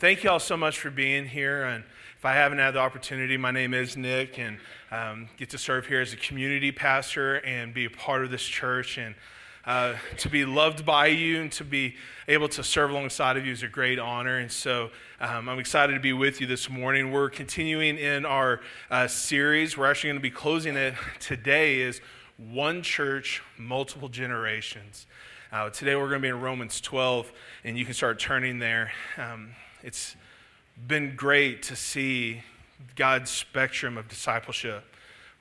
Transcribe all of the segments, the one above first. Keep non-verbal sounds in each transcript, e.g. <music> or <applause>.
thank you all so much for being here. And if I haven't had the opportunity, my name is Nick, and um, get to serve here as a community pastor and be a part of this church. And uh, to be loved by you and to be able to serve alongside of you is a great honor. And so um, I'm excited to be with you this morning. We're continuing in our uh, series. We're actually going to be closing it today. Is one church, multiple generations. Uh, today we're going to be in Romans 12, and you can start turning there. Um, it's been great to see God's spectrum of discipleship.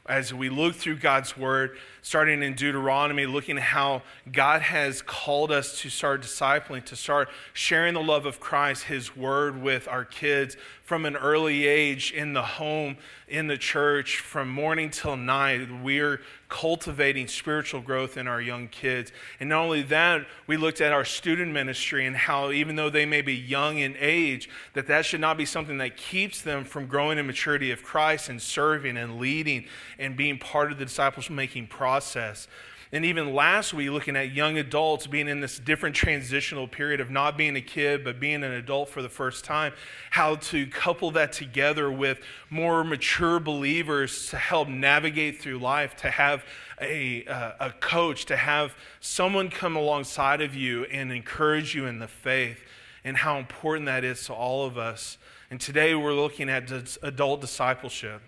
As we look through God's word, starting in Deuteronomy, looking at how God has called us to start discipling, to start sharing the love of Christ, His word with our kids from an early age in the home, in the church, from morning till night. We're cultivating spiritual growth in our young kids. And not only that, we looked at our student ministry and how even though they may be young in age, that that should not be something that keeps them from growing in maturity of Christ and serving and leading and being part of the disciples making process. And even last week, looking at young adults being in this different transitional period of not being a kid, but being an adult for the first time, how to couple that together with more mature believers to help navigate through life, to have a, uh, a coach, to have someone come alongside of you and encourage you in the faith, and how important that is to all of us. And today we're looking at adult discipleship.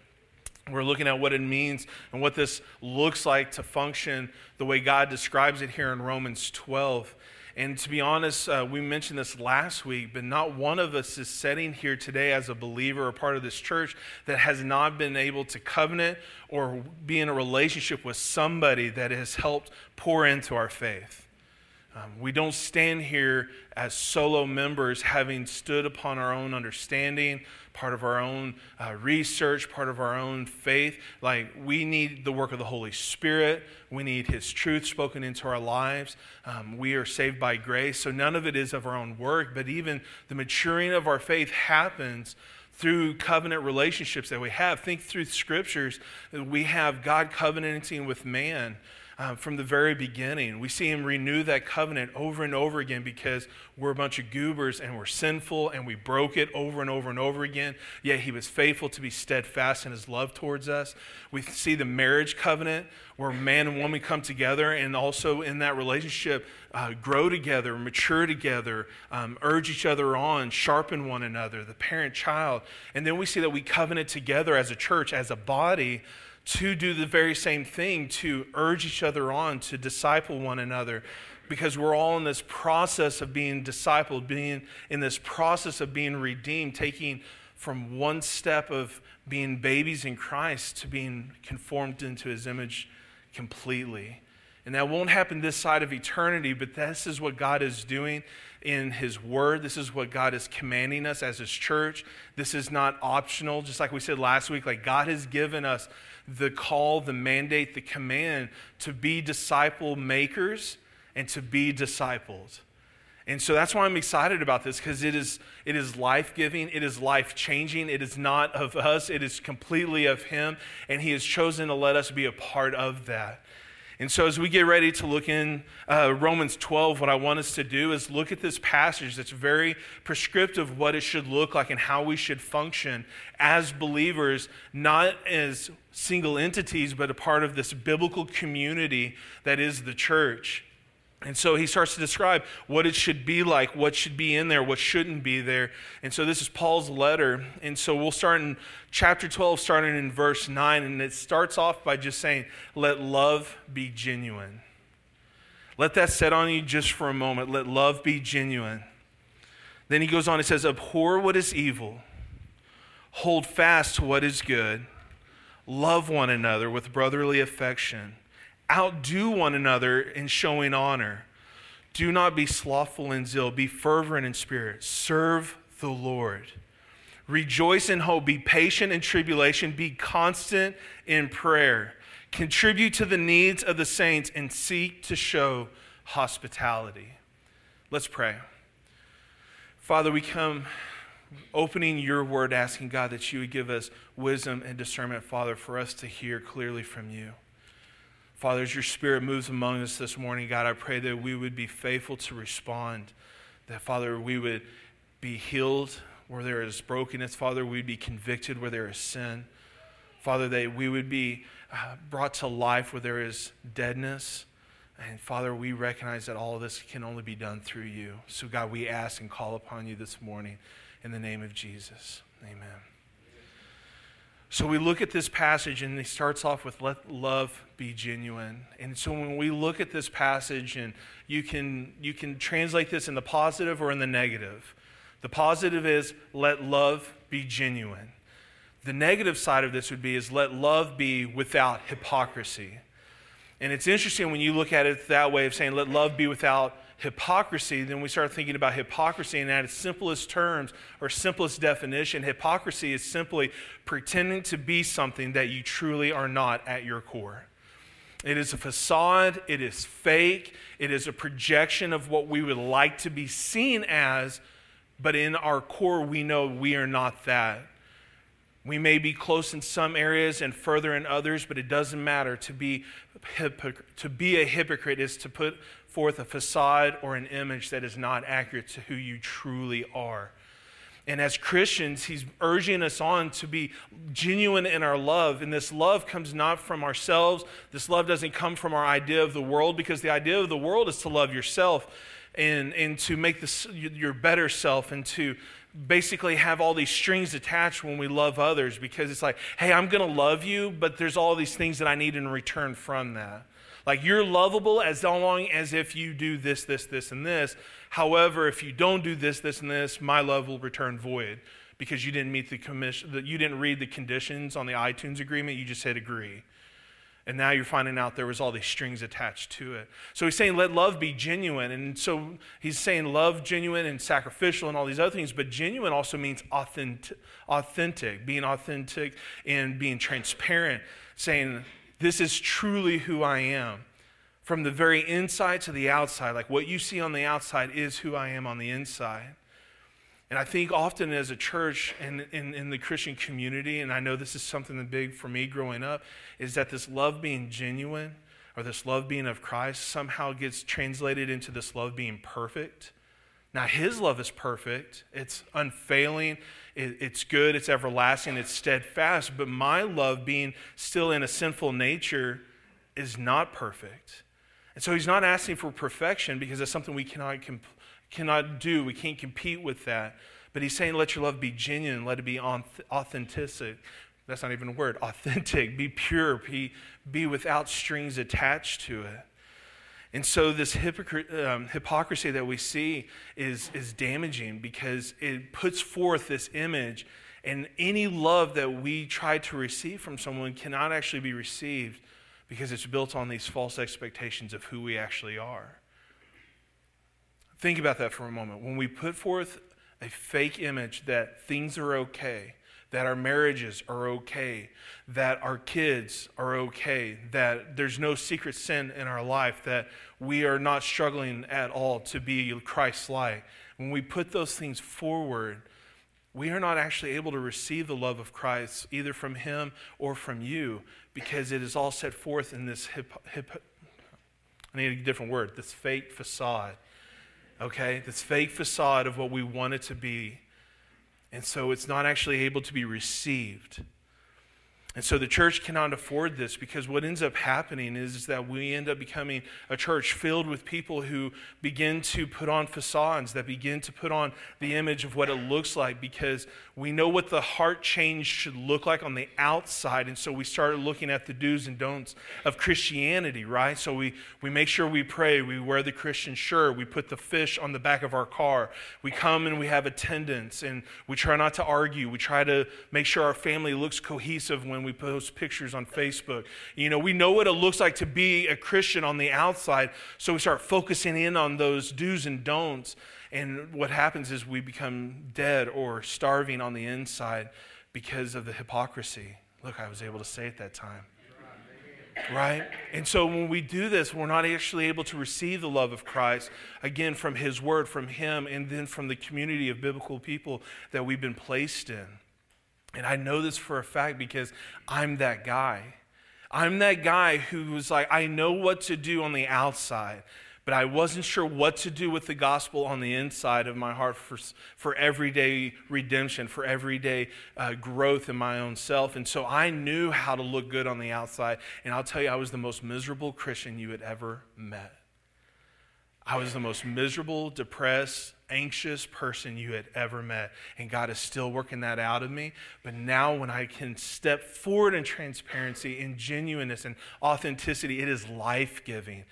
We're looking at what it means and what this looks like to function the way God describes it here in Romans 12. And to be honest, uh, we mentioned this last week, but not one of us is sitting here today as a believer or part of this church that has not been able to covenant or be in a relationship with somebody that has helped pour into our faith. Um, we don't stand here as solo members having stood upon our own understanding, part of our own uh, research, part of our own faith. Like, we need the work of the Holy Spirit. We need His truth spoken into our lives. Um, we are saved by grace. So, none of it is of our own work, but even the maturing of our faith happens through covenant relationships that we have. Think through scriptures. We have God covenanting with man um, from the very beginning. We see him renew that covenant over and over again because we're a bunch of goobers and we're sinful and we broke it over and over and over again. Yet he was faithful to be steadfast in his love towards us. We see the marriage covenant where man and woman come together and also in that relationship uh, grow together, mature together, um, urge each other on, sharpen one another, the parent child. And then we see that we covenant together as a church, as a body to do the very same thing, to urge each other on, to disciple one another, because we're all in this process of being discipled, being in this process of being redeemed, taking from one step of being babies in Christ to being conformed into his image completely. And that won't happen this side of eternity, but this is what God is doing in His Word. This is what God is commanding us as His church. This is not optional, just like we said last week. Like God has given us the call, the mandate, the command to be disciple makers and to be disciples. And so that's why I'm excited about this because it is, it is life giving, it is life changing, it is not of us, it is completely of Him, and He has chosen to let us be a part of that. And so, as we get ready to look in uh, Romans 12, what I want us to do is look at this passage that's very prescriptive of what it should look like and how we should function as believers, not as single entities, but a part of this biblical community that is the church. And so he starts to describe what it should be like, what should be in there, what shouldn't be there. And so this is Paul's letter. And so we'll start in chapter 12, starting in verse 9. And it starts off by just saying, Let love be genuine. Let that set on you just for a moment. Let love be genuine. Then he goes on, he says, Abhor what is evil, hold fast to what is good, love one another with brotherly affection outdo one another in showing honor. Do not be slothful in zeal, be fervent in spirit, serve the Lord. Rejoice in hope, be patient in tribulation, be constant in prayer. Contribute to the needs of the saints and seek to show hospitality. Let's pray. Father, we come opening your word, asking God that you would give us wisdom and discernment, Father, for us to hear clearly from you. Father, as your spirit moves among us this morning, God, I pray that we would be faithful to respond. That, Father, we would be healed, where there is brokenness. Father, we'd be convicted where there is sin. Father, that we would be uh, brought to life where there is deadness. And Father, we recognize that all of this can only be done through you. So, God, we ask and call upon you this morning in the name of Jesus. Amen. So we look at this passage and he starts off with let love be genuine. And so when we look at this passage and you can you can translate this in the positive or in the negative. The positive is let love be genuine. The negative side of this would be is let love be without hypocrisy. And it's interesting when you look at it that way of saying let love be without hypocrisy, then we start thinking about hypocrisy, and at its simplest terms or simplest definition, hypocrisy is simply pretending to be something that you truly are not at your core. It is a facade, it is fake, it is a projection of what we would like to be seen as, but in our core, we know we are not that. We may be close in some areas and further in others, but it doesn't matter. To be, to be a hypocrite is to put forth a facade or an image that is not accurate to who you truly are. And as Christians, he's urging us on to be genuine in our love. And this love comes not from ourselves. This love doesn't come from our idea of the world, because the idea of the world is to love yourself and, and to make this, your better self and to basically have all these strings attached when we love others because it's like, hey, I'm going to love you, but there's all these things that I need in return from that. Like you're lovable as long as if you do this, this, this, and this. However, if you don't do this, this, and this, my love will return void because you didn't meet the commission, you didn't read the conditions on the iTunes agreement. You just said agree. And now you're finding out there was all these strings attached to it. So he's saying, let love be genuine. And so he's saying love genuine and sacrificial and all these other things. But genuine also means authentic, authentic being authentic and being transparent, saying, this is truly who I am. From the very inside to the outside, like what you see on the outside is who I am on the inside. And I think often as a church and in, in, the Christian community, and I know this is something that big for me growing up, is that this love being genuine or this love being of Christ somehow gets translated into this love being perfect. Now, his love is perfect, it's unfailing, it's good, it's everlasting, it's steadfast, but my love, being still in a sinful nature, is not perfect. And so he's not asking for perfection because that's something we cannot, comp- cannot do. We can't compete with that. But he's saying, let your love be genuine, let it be authentic. That's not even a word. <laughs> Authentic, be pure, be, be without strings attached to it. And so, this um, hypocrisy that we see is, is damaging because it puts forth this image, and any love that we try to receive from someone cannot actually be received because it's built on these false expectations of who we actually are. Think about that for a moment. When we put forth a fake image that things are okay, that our marriages are okay, that our kids are okay, that there's no secret sin in our life, that we are not struggling at all to be Christ like. When we put those things forward, we are not actually able to receive the love of Christ either from Him or from you because it is all set forth in this hip, hip I need a different word, this fake facade. Okay? This fake facade of what we want it to be and so it's not actually able to be received. And so the church cannot afford this because what ends up happening is, that we end up becoming a church filled with people who begin to put on facades, that begin to put on the image of what it looks like because we know what the heart change should look like on the outside. And so we started looking at the do's and don'ts of Christianity, right? So we, we make sure we pray, we wear the Christian shirt, we put the fish on the back of our car, we come and we have attendance, and we try not to argue, we try to make sure our family looks cohesive when when we post pictures on Facebook. You know, we know what it looks like to be a Christian on the outside, so we start focusing in on those do's and don'ts. And what happens is we become dead or starving on the inside because of the hypocrisy. Look, I was able to say it that time. Right? And so when we do this, we're not actually able to receive the love of Christ, again, from His Word, from Him, and then from the community of biblical people that we've been placed in. And I know this for a fact because I'm that guy. I'm that guy who was like, I know what to do on the outside, but I wasn't sure what to do with the gospel on the inside of my heart for, for everyday redemption, for everyday uh, growth in my own self. And so I knew how to look good on the outside. And I'll tell you, I was the most miserable Christian you had ever met. I was the most miserable, depressed, anxious person you had ever met. And God is still working that out of me. But now, when I can step forward in transparency, in genuineness, and authenticity, it is life giving.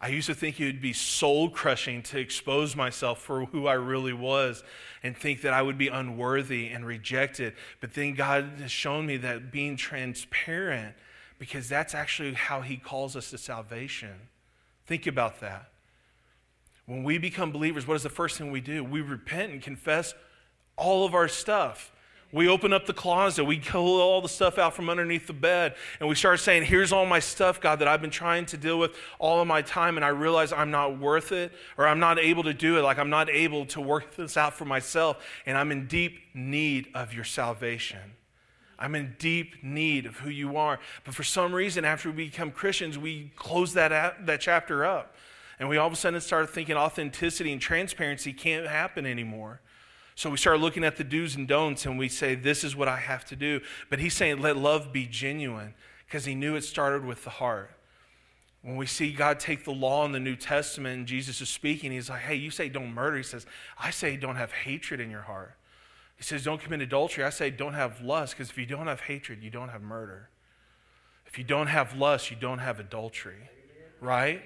I used to think it would be soul crushing to expose myself for who I really was and think that I would be unworthy and rejected. But then God has shown me that being transparent, because that's actually how He calls us to salvation. Think about that. When we become believers, what is the first thing we do? We repent and confess all of our stuff. We open up the closet, we pull all the stuff out from underneath the bed, and we start saying, Here's all my stuff, God, that I've been trying to deal with all of my time, and I realize I'm not worth it, or I'm not able to do it. Like I'm not able to work this out for myself, and I'm in deep need of your salvation. I'm in deep need of who you are. But for some reason, after we become Christians, we close that, that chapter up. And we all of a sudden start thinking authenticity and transparency can't happen anymore. So we start looking at the do's and don'ts and we say, This is what I have to do. But he's saying, Let love be genuine because he knew it started with the heart. When we see God take the law in the New Testament and Jesus is speaking, he's like, Hey, you say don't murder. He says, I say don't have hatred in your heart. He says, Don't commit adultery. I say don't have lust because if you don't have hatred, you don't have murder. If you don't have lust, you don't have adultery. Right?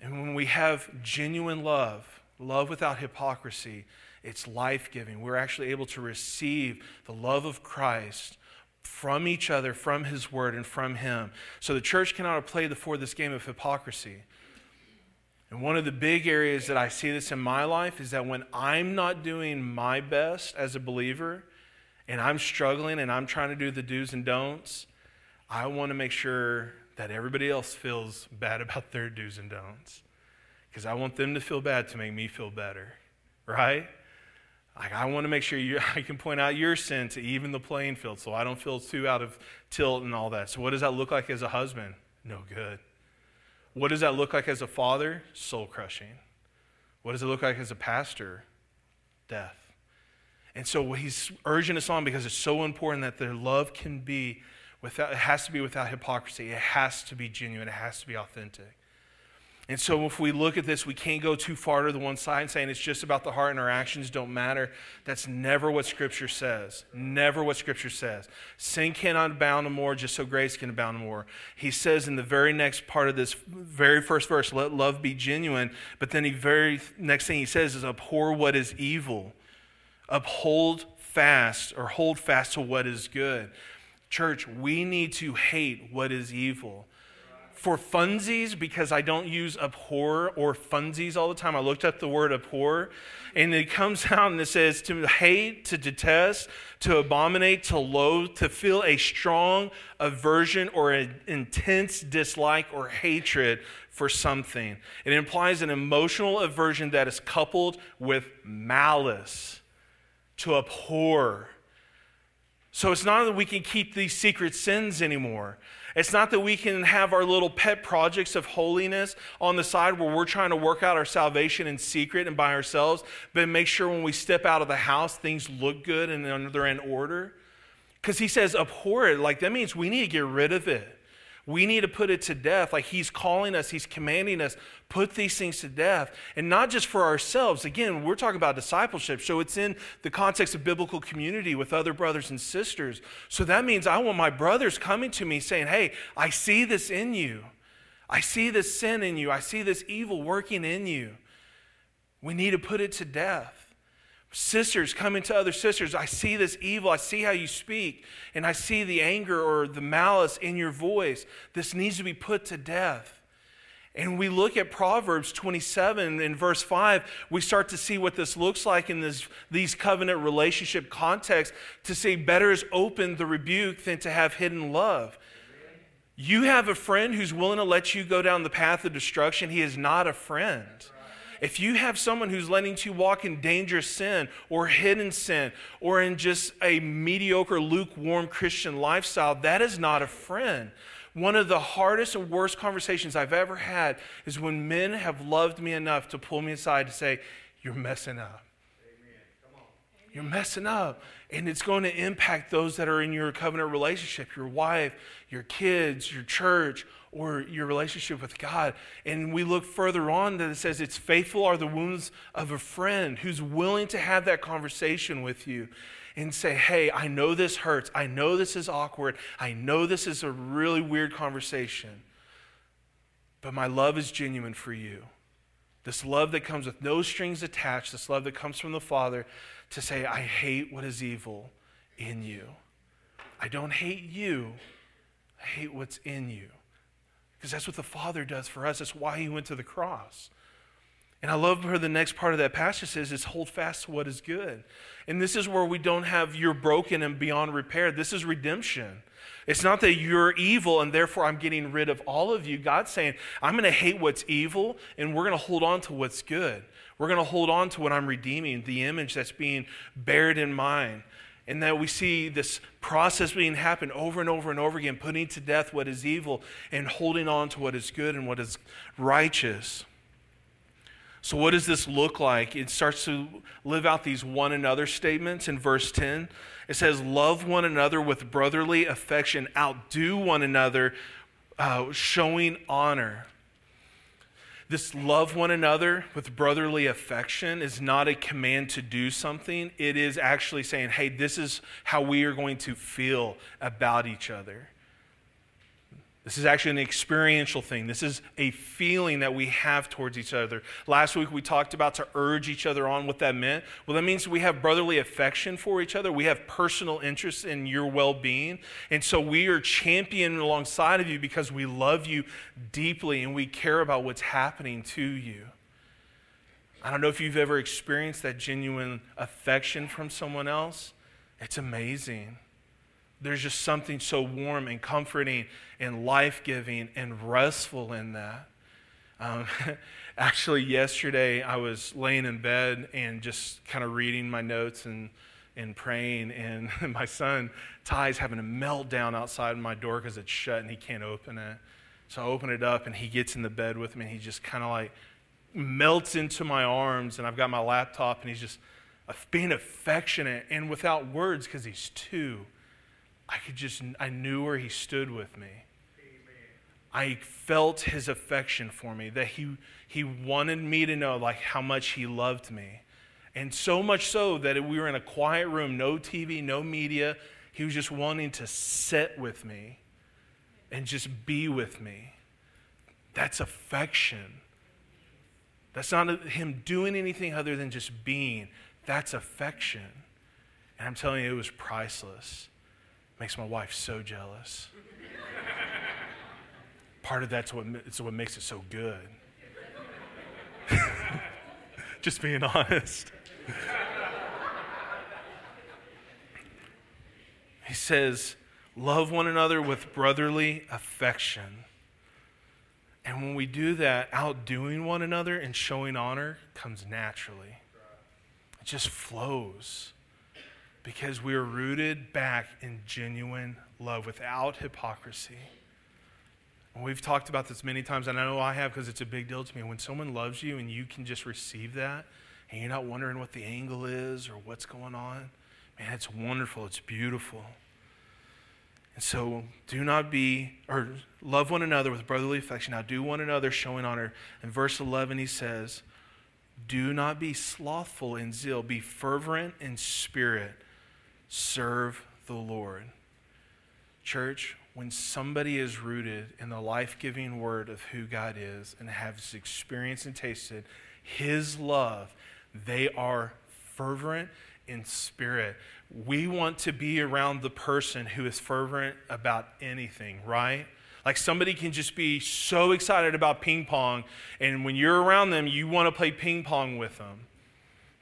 And when we have genuine love, love without hypocrisy, it's life giving. We're actually able to receive the love of Christ from each other, from His Word, and from Him. So the church cannot play before this game of hypocrisy. And one of the big areas that I see this in my life is that when I'm not doing my best as a believer, and I'm struggling and I'm trying to do the do's and don'ts, I want to make sure that everybody else feels bad about their do's and don'ts. Because I want them to feel bad to make me feel better, right? Like I want to make sure you, <laughs> I can point out your sin to even the playing field so I don't feel too out of tilt and all that. So, what does that look like as a husband? No good. What does that look like as a father? Soul crushing. What does it look like as a pastor? Death. And so he's urging us on because it's so important that their love can be Without, it has to be without hypocrisy. It has to be genuine. It has to be authentic. And so, if we look at this, we can't go too far to the one side saying it's just about the heart and our actions don't matter. That's never what Scripture says. Never what Scripture says. Sin cannot abound more, just so grace can abound more. He says in the very next part of this very first verse, let love be genuine. But then the very next thing he says is abhor what is evil, uphold fast or hold fast to what is good. Church, we need to hate what is evil. For funsies, because I don't use abhor or funsies all the time, I looked up the word abhor, and it comes <laughs> out and it says to hate, to detest, to abominate, to loathe, to feel a strong aversion or an intense dislike or hatred for something. It implies an emotional aversion that is coupled with malice. To abhor so it's not that we can keep these secret sins anymore. It's not that we can have our little pet projects of holiness on the side where we're trying to work out our salvation in secret and by ourselves, but make sure when we step out of the house, things look good and they're in order. Because he says abhor it, like that means we need to get rid of it. We need to put it to death. Like he's calling us, he's commanding us, put these things to death. And not just for ourselves. Again, we're talking about discipleship. So it's in the context of biblical community with other brothers and sisters. So that means I want my brothers coming to me saying, hey, I see this in you. I see this sin in you. I see this evil working in you. We need to put it to death sisters coming to other sisters. I see this evil. I see how you speak and i see the anger or the malice in your voice. This needs to be put to death. And we look at proverbs 27 in verse 5 we start to see what this looks like in this, these covenant relationship context to say better is open the rebuke than to have hidden love. You have a friend who's willing to let you go down the path of destruction. He is not a friend if you have someone who's letting you walk in dangerous sin or hidden sin or in just a mediocre, lukewarm Christian lifestyle, that is not a friend. One of the hardest and worst conversations I've ever had is when men have loved me enough to pull me aside to say, You're messing up. You're messing up. And it's going to impact those that are in your covenant relationship your wife, your kids, your church, or your relationship with God. And we look further on that it says, It's faithful are the wounds of a friend who's willing to have that conversation with you and say, Hey, I know this hurts. I know this is awkward. I know this is a really weird conversation. But my love is genuine for you. This love that comes with no strings attached, this love that comes from the Father to say, I hate what is evil in you. I don't hate you, I hate what's in you. Because that's what the Father does for us. That's why He went to the cross. And I love where the next part of that passage says is hold fast to what is good. And this is where we don't have you're broken and beyond repair. This is redemption. It's not that you're evil and therefore I'm getting rid of all of you. God's saying, I'm going to hate what's evil and we're going to hold on to what's good. We're going to hold on to what I'm redeeming, the image that's being buried in mine and that we see this process being happen over and over and over again, putting to death what is evil and holding on to what is good and what is righteous. So, what does this look like? It starts to live out these one another statements in verse 10. It says, Love one another with brotherly affection, outdo one another, uh, showing honor. This love one another with brotherly affection is not a command to do something. It is actually saying, hey, this is how we are going to feel about each other. This is actually an experiential thing. This is a feeling that we have towards each other. Last week we talked about to urge each other on what that meant. Well, that means we have brotherly affection for each other. We have personal interest in your well being. And so we are championing alongside of you because we love you deeply and we care about what's happening to you. I don't know if you've ever experienced that genuine affection from someone else. It's amazing. There's just something so warm and comforting and life giving and restful in that. Um, <laughs> actually, yesterday I was laying in bed and just kind of reading my notes and, and praying, and <laughs> my son Ty's having a meltdown outside my door because it's shut and he can't open it. So I open it up and he gets in the bed with me and he just kind of like melts into my arms, and I've got my laptop and he's just being affectionate and without words because he's two I could just, I knew where he stood with me. I felt his affection for me, that he, he wanted me to know like how much he loved me. And so much so that we were in a quiet room, no TV, no media. He was just wanting to sit with me and just be with me. That's affection. That's not him doing anything other than just being. That's affection. And I'm telling you, it was priceless. Makes my wife so jealous. Part of that's what, it's what makes it so good. <laughs> Just being honest. he says, Love one another with brotherly affection. And when we do that, outdoing one another and showing honor comes naturally. It just flows because we are rooted back in genuine love without hypocrisy. And we've talked about this many times, and I know I have because it's a big deal to me. When someone loves you and you can just receive that, and you're not wondering what the angle is or what's going on, man, it's wonderful. It's beautiful. And so do not be, or love one another with brotherly affection. Now do one another showing honor. In verse 11, he says, Do not be slothful in zeal, be fervent in spirit serve the Lord. Church, when somebody is rooted in the life giving word of who God is and has experienced and tasted his love, they are fervent in spirit. We want to be around the person who is fervent about anything, right? Like somebody can just be so excited about ping pong, and when you're around them, you want to play ping pong with them.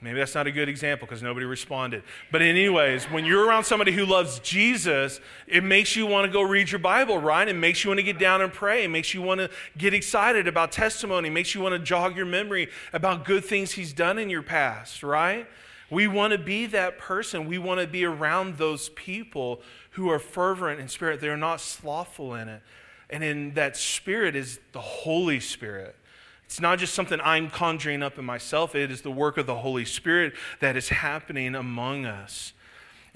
Maybe that's not a good example because nobody responded. But, anyways, when you're around somebody who loves Jesus, it makes you want to go read your Bible, right? It makes you want to get down and pray. It makes you want to get excited about testimony. It makes you want to jog your memory about good things He's done in your past, right? We want to be that person. We want to be around those people who are fervent in spirit. They're not slothful in it. And in that spirit is the Holy Spirit. It's not just something I'm conjuring up in myself, it is the work of the Holy Spirit that is happening among us.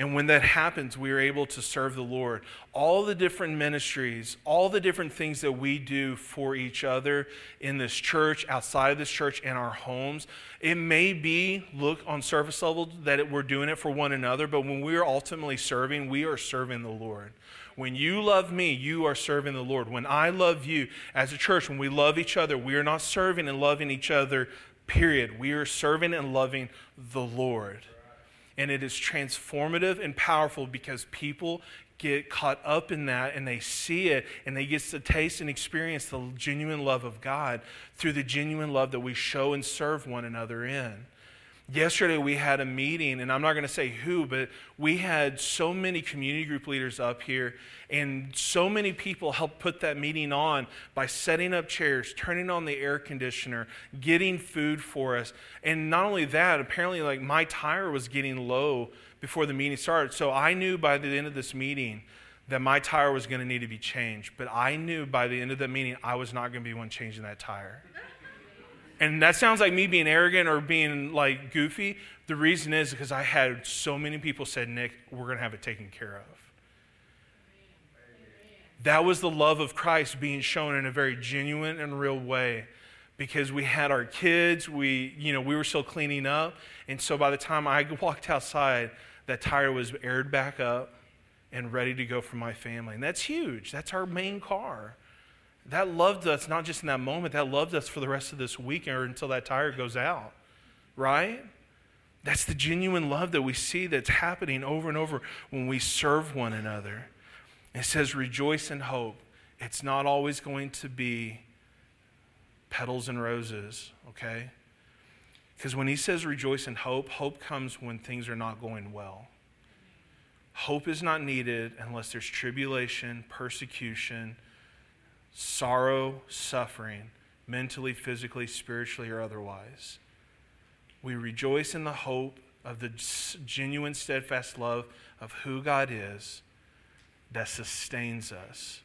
And when that happens, we are able to serve the Lord. All the different ministries, all the different things that we do for each other in this church, outside of this church, in our homes, it may be, look on surface level, that we're doing it for one another, but when we are ultimately serving, we are serving the Lord. When you love me, you are serving the Lord. When I love you as a church, when we love each other, we are not serving and loving each other, period. We are serving and loving the Lord. And it is transformative and powerful because people get caught up in that and they see it and they get to taste and experience the genuine love of God through the genuine love that we show and serve one another in. Yesterday, we had a meeting, and I'm not going to say who, but we had so many community group leaders up here, and so many people helped put that meeting on by setting up chairs, turning on the air conditioner, getting food for us. And not only that, apparently, like my tire was getting low before the meeting started. So I knew by the end of this meeting that my tire was going to need to be changed. But I knew by the end of the meeting, I was not going to be one changing that tire. And that sounds like me being arrogant or being like goofy. The reason is because I had so many people said, Nick, we're going to have it taken care of. That was the love of Christ being shown in a very genuine and real way because we had our kids, we, you know, we were still cleaning up. And so by the time I <laughs> walked outside, that tire was aired back up and ready to go for my family. And that's huge. That's our main car that loved us not just in that moment, that loved us for the rest of this week or until that tire goes out, right? That's the genuine love that we see that's happening over and over when we serve one another. It says, rejoice in hope. It's not always going to be petals and roses, okay? Because when he says rejoice in hope, hope comes when things are not going well. Hope is not needed unless there's tribulation, persecution, sorrow, suffering, mentally, physically, spiritually, or otherwise. We rejoice in the hope of the genuine, steadfast love of who God is that sustains us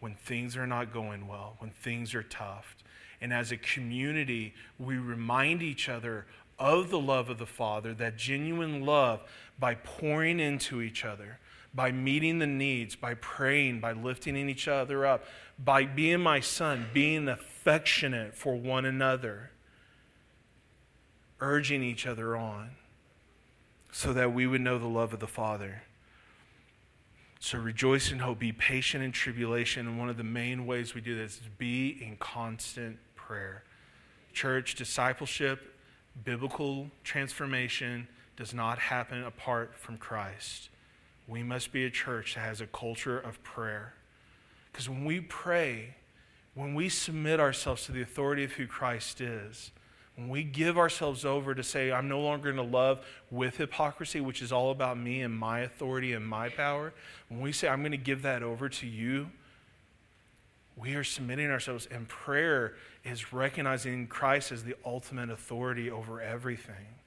when things are not going well, when things are tough. And as a community, we remind each other of the love of the Father, that genuine love, by pouring into each other, by meeting the needs, by praying, by lifting each other up, by being my son, being affectionate for one another, urging each other on, so that we would know the love of the Father. So rejoice in hope, be patient in tribulation. And one of the main ways we do this is be in constant prayer. Church discipleship, biblical transformation does not happen apart from Christ. We must be a church that has a culture of prayer. Because when we pray, when we submit ourselves to the authority of who Christ is, when we give ourselves over to say, I'm no longer going to love with hypocrisy, which is all about me and my authority and my power, when we say, I'm going to give that over to you, we are submitting ourselves. And prayer is recognizing Christ as the ultimate authority over everything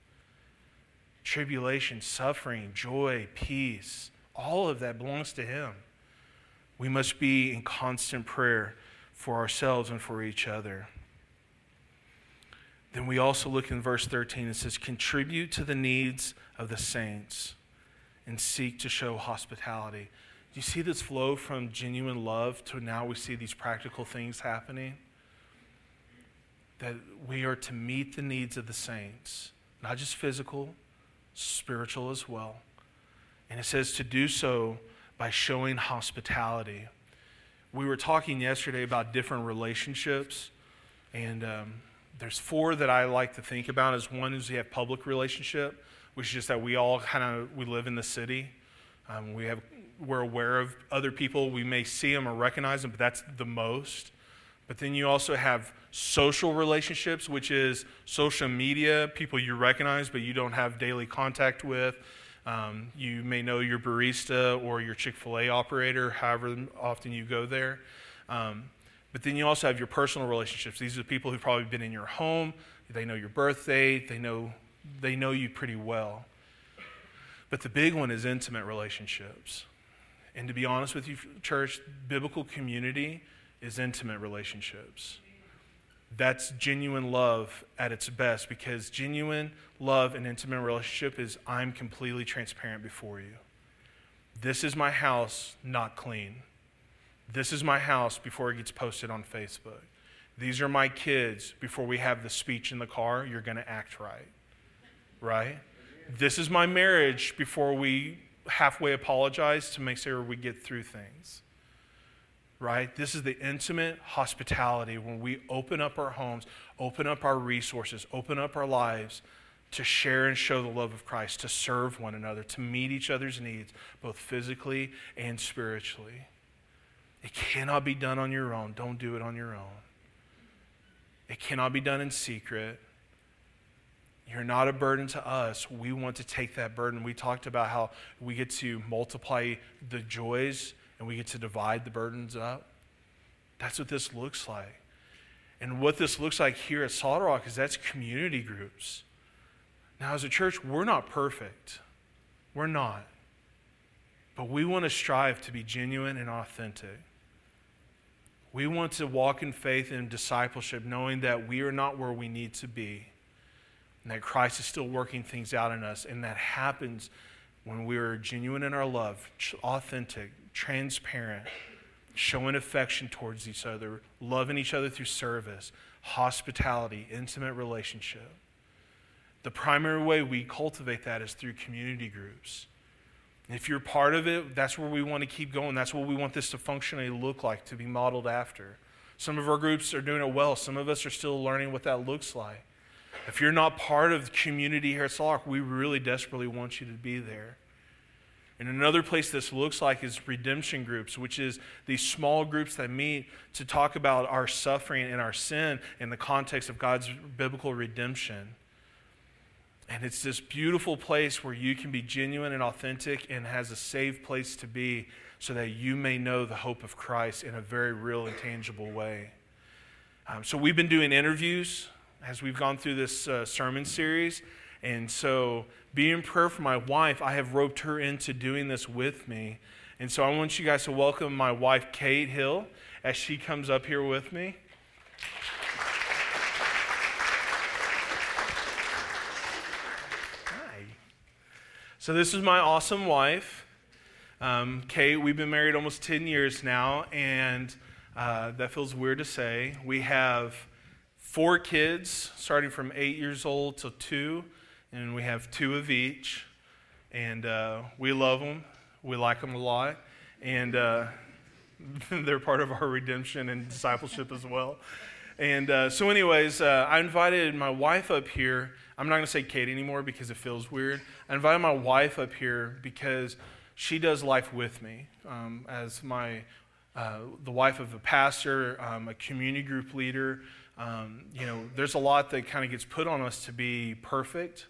tribulation, suffering, joy, peace, all of that belongs to Him. We must be in constant prayer for ourselves and for each other. Then we also look in verse 13. It says, Contribute to the needs of the saints and seek to show hospitality. Do you see this flow from genuine love to now we see these practical things happening? That we are to meet the needs of the saints, not just physical, spiritual as well. And it says to do so by showing hospitality. We were talking yesterday about different relationships, and um, there's four that I like to think about. As one is we have public relationship, which is just that we all kind of we live in the city. Um, we have we're aware of other people. We may see them or recognize them, but that's the most. But then you also have social relationships, which is social media, people you recognize but you don't have daily contact with. Um, you may know your barista or your Chick fil A operator, however often you go there. Um, but then you also have your personal relationships. These are people who've probably been in your home, they know your birthday, they know, they know you pretty well. But the big one is intimate relationships. And to be honest with you, church, biblical community is intimate relationships. That's genuine love at its best because genuine love and intimate relationship is I'm completely transparent before you. This is my house, not clean. This is my house before it gets posted on Facebook. These are my kids before we have the speech in the car. You're going to act right. Right? This is my marriage before we halfway apologize to make sure we get through things right? This is the intimate hospitality when we open up our homes, open up our resources, open up our lives to share and show the love of Christ, to serve one another, to meet each other's needs, both physically and spiritually. It cannot be done on your own. Don't do it on your own. It cannot be done in secret. You're not a burden to us. We want to take that burden. We talked about how we get to multiply the joys and we get to divide the burdens up. That's what this looks like. And what this looks like here at Solid Rock is that's community groups. Now, as a church, we're not perfect. We're not. But we want to strive to be genuine and authentic. We want to walk in faith and discipleship, knowing that we are not where we need to be, and that Christ is still working things out in us. And that happens when we are genuine in our love, authentic, transparent, showing affection towards each other, loving each other through service, hospitality, intimate relationship. The primary way we cultivate that is through community groups. If you're part of it, that's where we want to keep going. That's what we want this to functionally look like, to be modeled after. Some of our groups are doing it well. Some of us are still learning what that looks like. If you're not part of the community here at Solid we really desperately want you to be there. And another place this looks like is redemption groups, which is these small groups that meet to talk about our suffering and our sin in the context of God's biblical redemption. And it's this beautiful place where you can be genuine and authentic and has a safe place to be so that you may know the hope of Christ in a very real and tangible way. Um, so, we've been doing interviews as we've gone through this uh, sermon series. And so, be in prayer for my wife. I have roped her into doing this with me. And so, I want you guys to welcome my wife, Kate Hill, as she comes up here with me. Hi. So, this is my awesome wife, um, Kate. We've been married almost 10 years now, and uh, that feels weird to say. We have four kids, starting from eight years old to two and we have two of each, and uh, we love them. We like them a lot, and uh, <laughs> they're part of our redemption and discipleship as well. And uh, so, anyways, uh, I invited my wife up here. I'm not going to say Kate anymore because it feels weird. I invited my wife up here because she does life with me um, as my uh, the wife of a pastor, um, a community group leader. Um, you know, there's a lot that kind of gets put on us to be perfect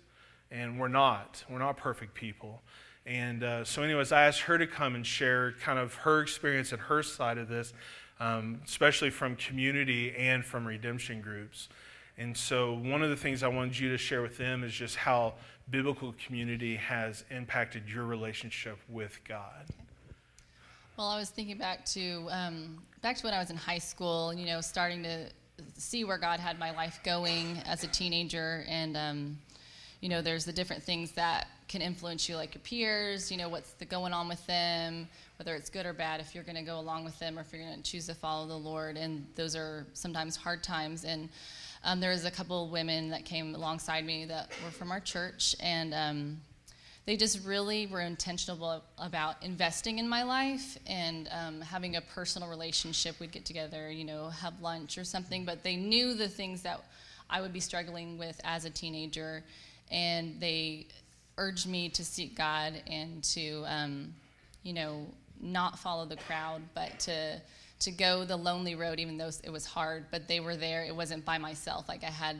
and we're not. We're not perfect people. And uh, so, anyways, I asked her to come and share kind of her experience and her side of this, um, especially from community and from redemption groups. And so, one of the things I wanted you to share with them is just how biblical community has impacted your relationship with God. Well, I was thinking back to um, back to when I was in high school. You know, starting to see where God had my life going as a teenager, and um, you know, there's the different things that can influence you, like your peers, you know, what's the going on with them, whether it's good or bad, if you're going to go along with them or if you're going to choose to follow the Lord. And those are sometimes hard times. And um, there was a couple of women that came alongside me that were from our church, and um, they just really were intentional about investing in my life and um, having a personal relationship. We'd get together, you know, have lunch or something, but they knew the things that I would be struggling with as a teenager and they urged me to seek God and to, um, you know, not follow the crowd, but to to go the lonely road, even though it was hard. But they were there. It wasn't by myself. Like I had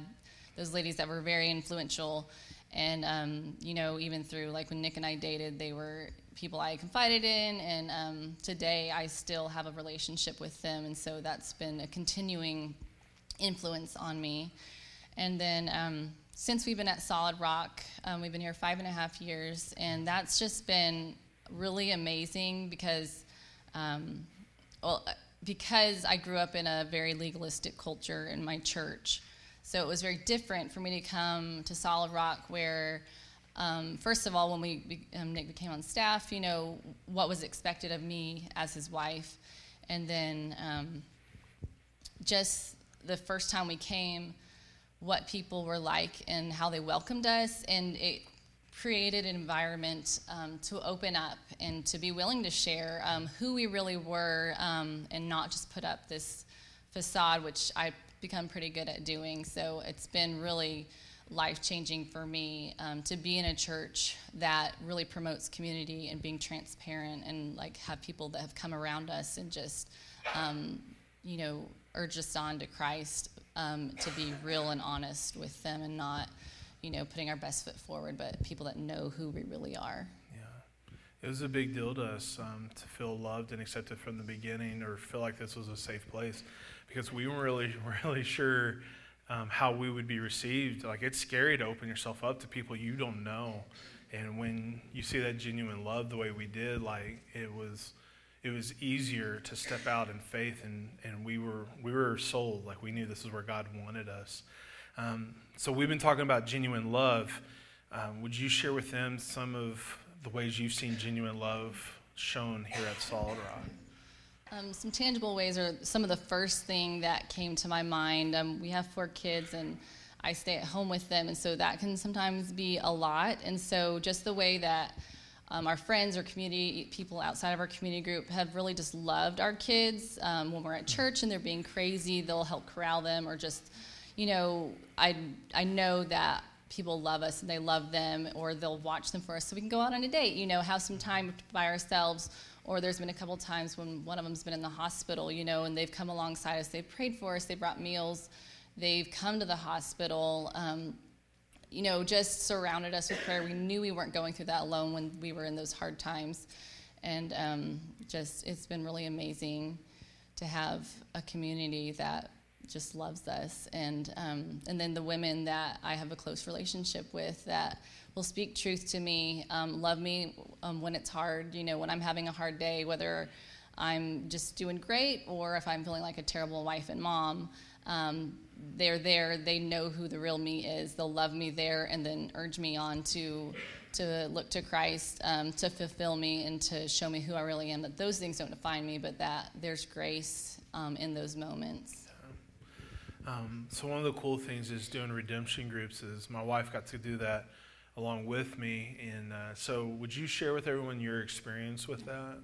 those ladies that were very influential, and um, you know, even through like when Nick and I dated, they were people I confided in, and um, today I still have a relationship with them, and so that's been a continuing influence on me. And then um, since we've been at Solid Rock, um, we've been here five and a half years, and that's just been really amazing because, um, well, because I grew up in a very legalistic culture in my church, so it was very different for me to come to Solid Rock, where, um, first of all, when we um, Nick became on staff, you know what was expected of me as his wife, and then um, just the first time we came, what people were like and how they welcomed us, and it created an environment um, to open up and to be willing to share um, who we really were um, and not just put up this facade, which I've become pretty good at doing. So it's been really life changing for me um, to be in a church that really promotes community and being transparent and like have people that have come around us and just, um, you know, urge us on to Christ um, to be real and honest with them and not you know, putting our best foot forward, but people that know who we really are. Yeah. It was a big deal to us um, to feel loved and accepted from the beginning or feel like this was a safe place because we weren't really, <laughs> really sure um, how we would be received. Like, it's scary to open yourself up to people you don't know. And when you see that genuine love the way we did, like, it was it was easier to step out in faith and, and we were we were sold like we knew this is where god wanted us um, so we've been talking about genuine love. Um, would you share with them some of the ways you've seen genuine love shown here at Solid Rock? Um, some tangible ways are some of the first thing that came to my mind. Um, we have four kids and I stay at home with them, and so that can sometimes be a lot. And so just the way that um, our friends or community people outside of our community group have really just loved our kids. Um, when we're at church and they're being crazy, they'll help corral them or just you know, I, I know that people love us and they love them or they'll watch them for us so we can go out on a date, you know, have some time by ourselves. Or there's been a couple times when one of them's been in the hospital, you know, and they've come alongside us. They've prayed for us. They brought meals. They've come to the hospital. Um, you know, just surrounded us with prayer. We knew we weren't going through that alone when we were in those hard times. And um, just, it's been really amazing to have a community that just loves us, and um, and then the women that I have a close relationship with that will speak truth to me, um, love me um, when it's hard. You know, when I'm having a hard day, whether I'm just doing great or if I'm feeling like a terrible wife and mom. Um, they're there. They know who the real me is. They'll love me there, and then urge me on to to look to Christ um, to fulfill me and to show me who I really am. That those things don't define me, but that there's grace um, in those moments. Um, so one of the cool things is doing redemption groups is my wife got to do that along with me. And uh, so would you share with everyone your experience with that?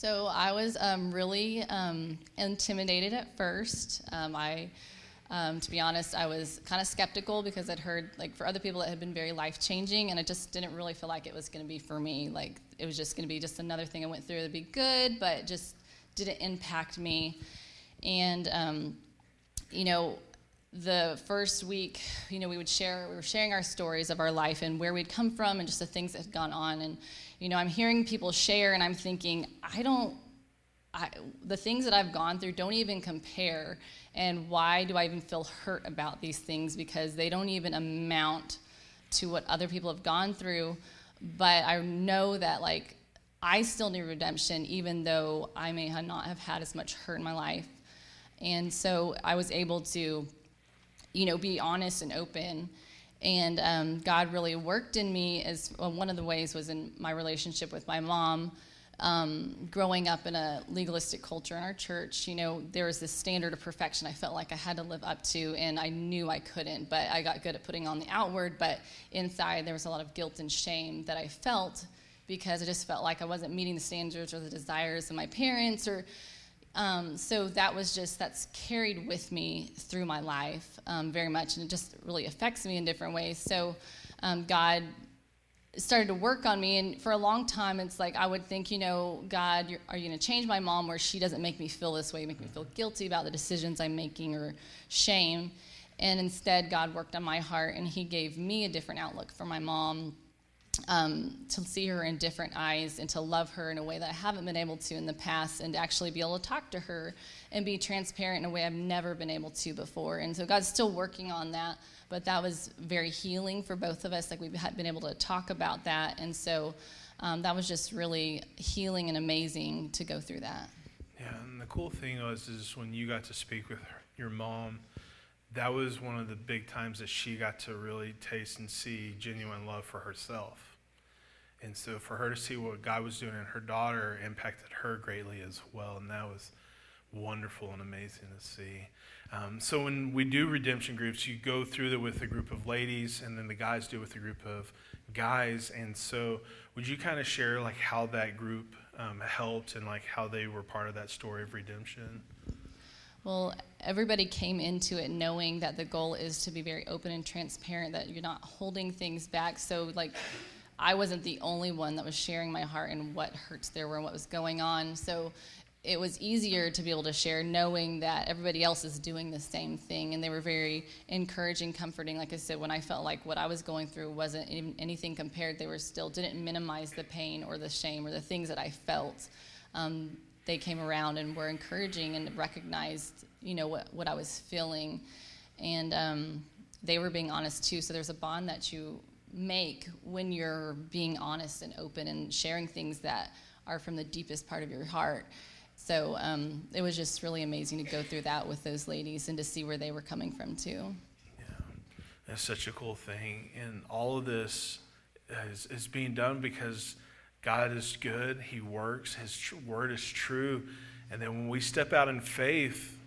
So I was um, really um, intimidated at first. Um, I, um, to be honest, I was kind of skeptical because I'd heard like for other people it had been very life changing, and I just didn't really feel like it was going to be for me. Like it was just going to be just another thing I went through that'd be good, but it just didn't impact me. And um, you know, the first week, you know, we would share, we were sharing our stories of our life and where we'd come from and just the things that had gone on. And, you know, I'm hearing people share and I'm thinking, I don't, I, the things that I've gone through don't even compare. And why do I even feel hurt about these things? Because they don't even amount to what other people have gone through. But I know that, like, I still need redemption, even though I may not have had as much hurt in my life and so I was able to, you know, be honest and open. And um, God really worked in me as well, one of the ways was in my relationship with my mom. Um, growing up in a legalistic culture in our church, you know, there was this standard of perfection I felt like I had to live up to, and I knew I couldn't. But I got good at putting on the outward, but inside there was a lot of guilt and shame that I felt because I just felt like I wasn't meeting the standards or the desires of my parents or um, so that was just, that's carried with me through my life um, very much, and it just really affects me in different ways. So um, God started to work on me, and for a long time, it's like I would think, you know, God, are you going to change my mom where she doesn't make me feel this way, make me feel guilty about the decisions I'm making or shame? And instead, God worked on my heart, and He gave me a different outlook for my mom um, to see her in different eyes and to love her in a way that I haven't been able to in the past, and to actually be able to talk to her and be transparent in a way I've never been able to before. And so God's still working on that, but that was very healing for both of us. Like we've been able to talk about that, and so um, that was just really healing and amazing to go through that. Yeah, and the cool thing was is when you got to speak with her, your mom, that was one of the big times that she got to really taste and see genuine love for herself. And so for her to see what God was doing in her daughter impacted her greatly as well. And that was wonderful and amazing to see. Um, so when we do redemption groups, you go through it with a group of ladies, and then the guys do it with a group of guys. And so would you kind of share like how that group um, helped and like how they were part of that story of redemption? Well, everybody came into it knowing that the goal is to be very open and transparent, that you're not holding things back. So, like, I wasn't the only one that was sharing my heart and what hurts there were and what was going on. So, it was easier to be able to share knowing that everybody else is doing the same thing and they were very encouraging comforting like i said when i felt like what i was going through wasn't anything compared they were still didn't minimize the pain or the shame or the things that i felt um, they came around and were encouraging and recognized, you know, what, what I was feeling. And um, they were being honest too. So there's a bond that you make when you're being honest and open and sharing things that are from the deepest part of your heart. So um, it was just really amazing to go through that with those ladies and to see where they were coming from too. Yeah, that's such a cool thing. And all of this is, is being done because God is good, He works, His word is true. And then when we step out in faith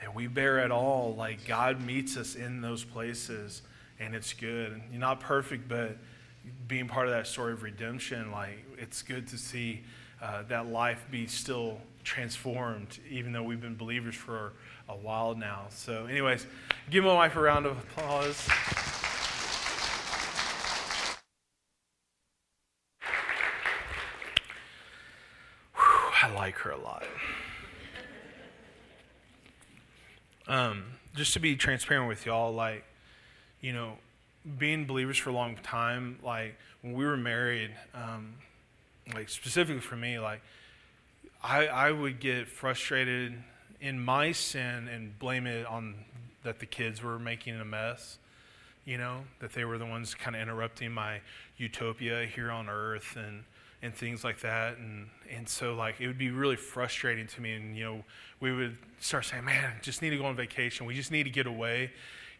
and we bear it all, like God meets us in those places and it's good. You're not perfect, but being part of that story of redemption, like it's good to see uh, that life be still transformed, even though we've been believers for a while now. So, anyways, give my wife a round of applause. I like her a lot. Um, just to be transparent with y'all, like, you know, being believers for a long time, like when we were married, um, like specifically for me, like I, I would get frustrated in my sin and blame it on that the kids were making a mess, you know, that they were the ones kind of interrupting my utopia here on earth and and things like that. And, and so, like, it would be really frustrating to me. And, you know, we would start saying, man, just need to go on vacation. We just need to get away.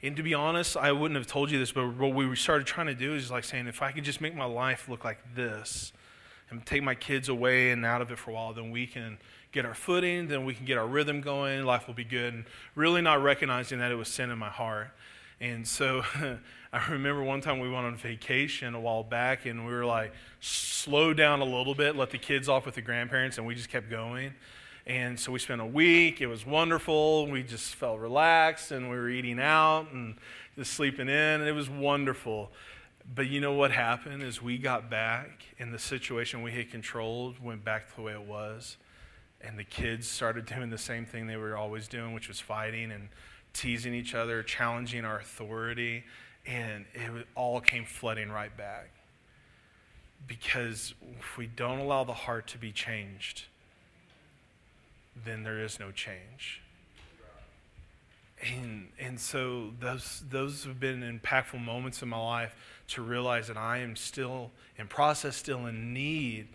And to be honest, I wouldn't have told you this, but what we started trying to do is like saying, if I could just make my life look like this and take my kids away and out of it for a while, then we can get our footing, then we can get our rhythm going, life will be good. And really not recognizing that it was sin in my heart. And so <laughs> I remember one time we went on vacation a while back and we were like, slow down a little bit, let the kids off with the grandparents, and we just kept going. And so we spent a week. It was wonderful. We just felt relaxed and we were eating out and just sleeping in. And it was wonderful. But you know what happened is we got back and the situation we had controlled went back to the way it was. And the kids started doing the same thing they were always doing, which was fighting and teasing each other, challenging our authority and it all came flooding right back. Because if we don't allow the heart to be changed, then there is no change. And, and so those, those have been impactful moments in my life to realize that I am still in process, still in need,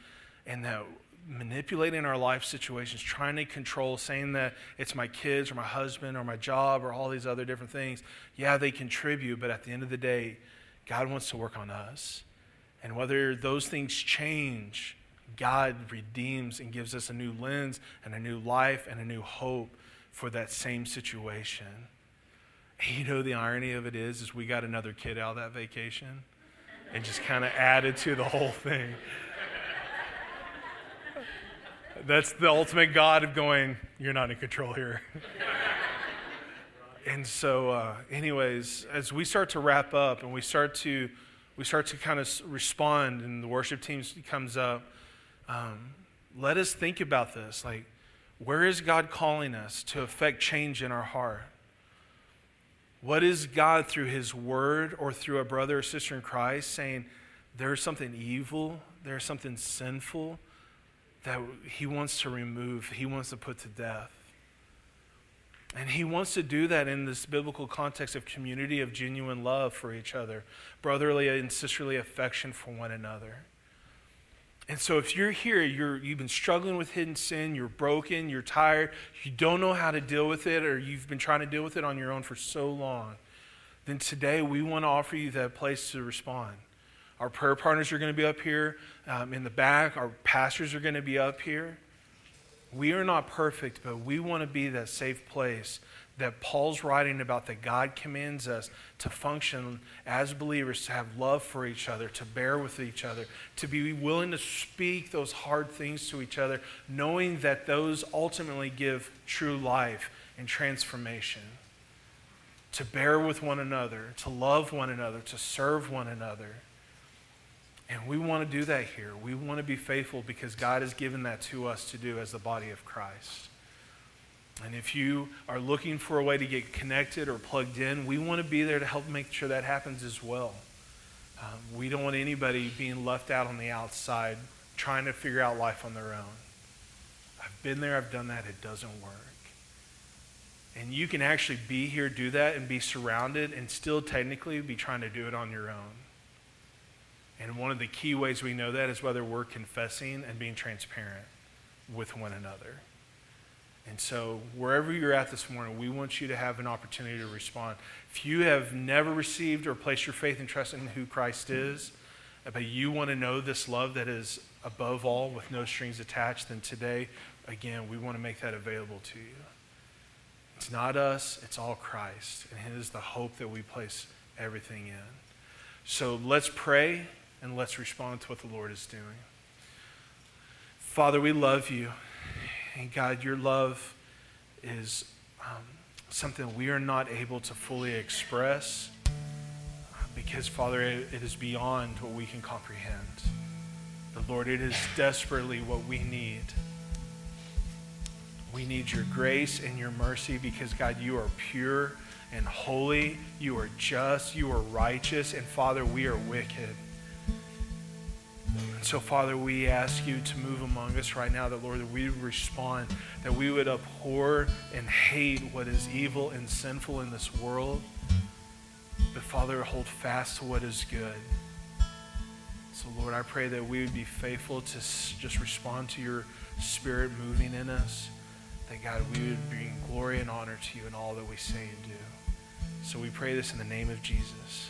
and that manipulating our life situations, trying to control, saying that it's my kids or my husband or my job or all these other different things. Yeah, they contribute, but at the end of the day, God wants to work on us. And whether those things change, God redeems and gives us a new lens and a new life and a new hope for that same situation. And you know the irony of it is is we got another kid out of that vacation and just kind of added to the whole thing. That's the ultimate God of going, you're not in control here. and so, uh, anyways, as we start to wrap up and we start to, we start to kind of respond, and the worship team comes up, um, let us think about this. Like, where is God calling us to affect change in our heart? What is God through His Word or through a brother or sister in Christ saying there's something evil, there's something sinful? that he wants to remove, he wants to put to death. And he wants to do that in this biblical context of community of genuine love for each other, brotherly and sisterly affection for one another. And so if you're here, you're, you've been struggling with hidden sin, you're broken, you're tired, you don't know how to deal with it, or you've been trying to deal with it on your own for so long, then today we want to offer you that place to respond. Our prayer partners are going to be up here um, in the back, our pastors are going to be up here. We are not perfect, but we want to be that safe place that Paul's writing about that God commands us to function as believers, to have love for each other, to bear with each other, to be willing to speak those hard things to each other, knowing that those ultimately give true life and transformation. To bear with one another, to love one another, to serve one another. And we want to do that here. We want to be faithful because God has given that to us to do as the body of Christ. And if you are looking for a way to get connected or plugged in, we want to be there to help make sure that happens as well. Um, we don't want anybody being left out on the outside trying to figure out life on their own. I've been there, I've done that, it doesn't work. And you can actually be here, do that, and be surrounded, and still technically be trying to do it on your own. And one of the key ways we know that is whether we're confessing and being transparent with one another. And so, wherever you're at this morning, we want you to have an opportunity to respond. If you have never received or placed your faith and trust in who Christ is, but you want to know this love that is above all with no strings attached, then today, again, we want to make that available to you. It's not us, it's all Christ. And it is the hope that we place everything in. So let's pray and let's respond to what the Lord is doing. Father, we love you. And God, your love is um, something we are not able to fully express because, Father, it, it is beyond what we can comprehend. But, Lord, it is desperately what we need. We need your grace and your mercy because, God, you are pure and holy. You are just. You are righteous. And, Father, we are wicked. So, Father, we ask you to move among us right now, that, Lord, that we would respond, that we would abhor and hate what is evil and sinful in this world. But, Father, hold fast to what is good. So, Lord, I pray that we would be faithful to just respond to your spirit moving in us. That, God, we would bring glory and honor to you in all that we say and do. So we pray this in the name of Jesus.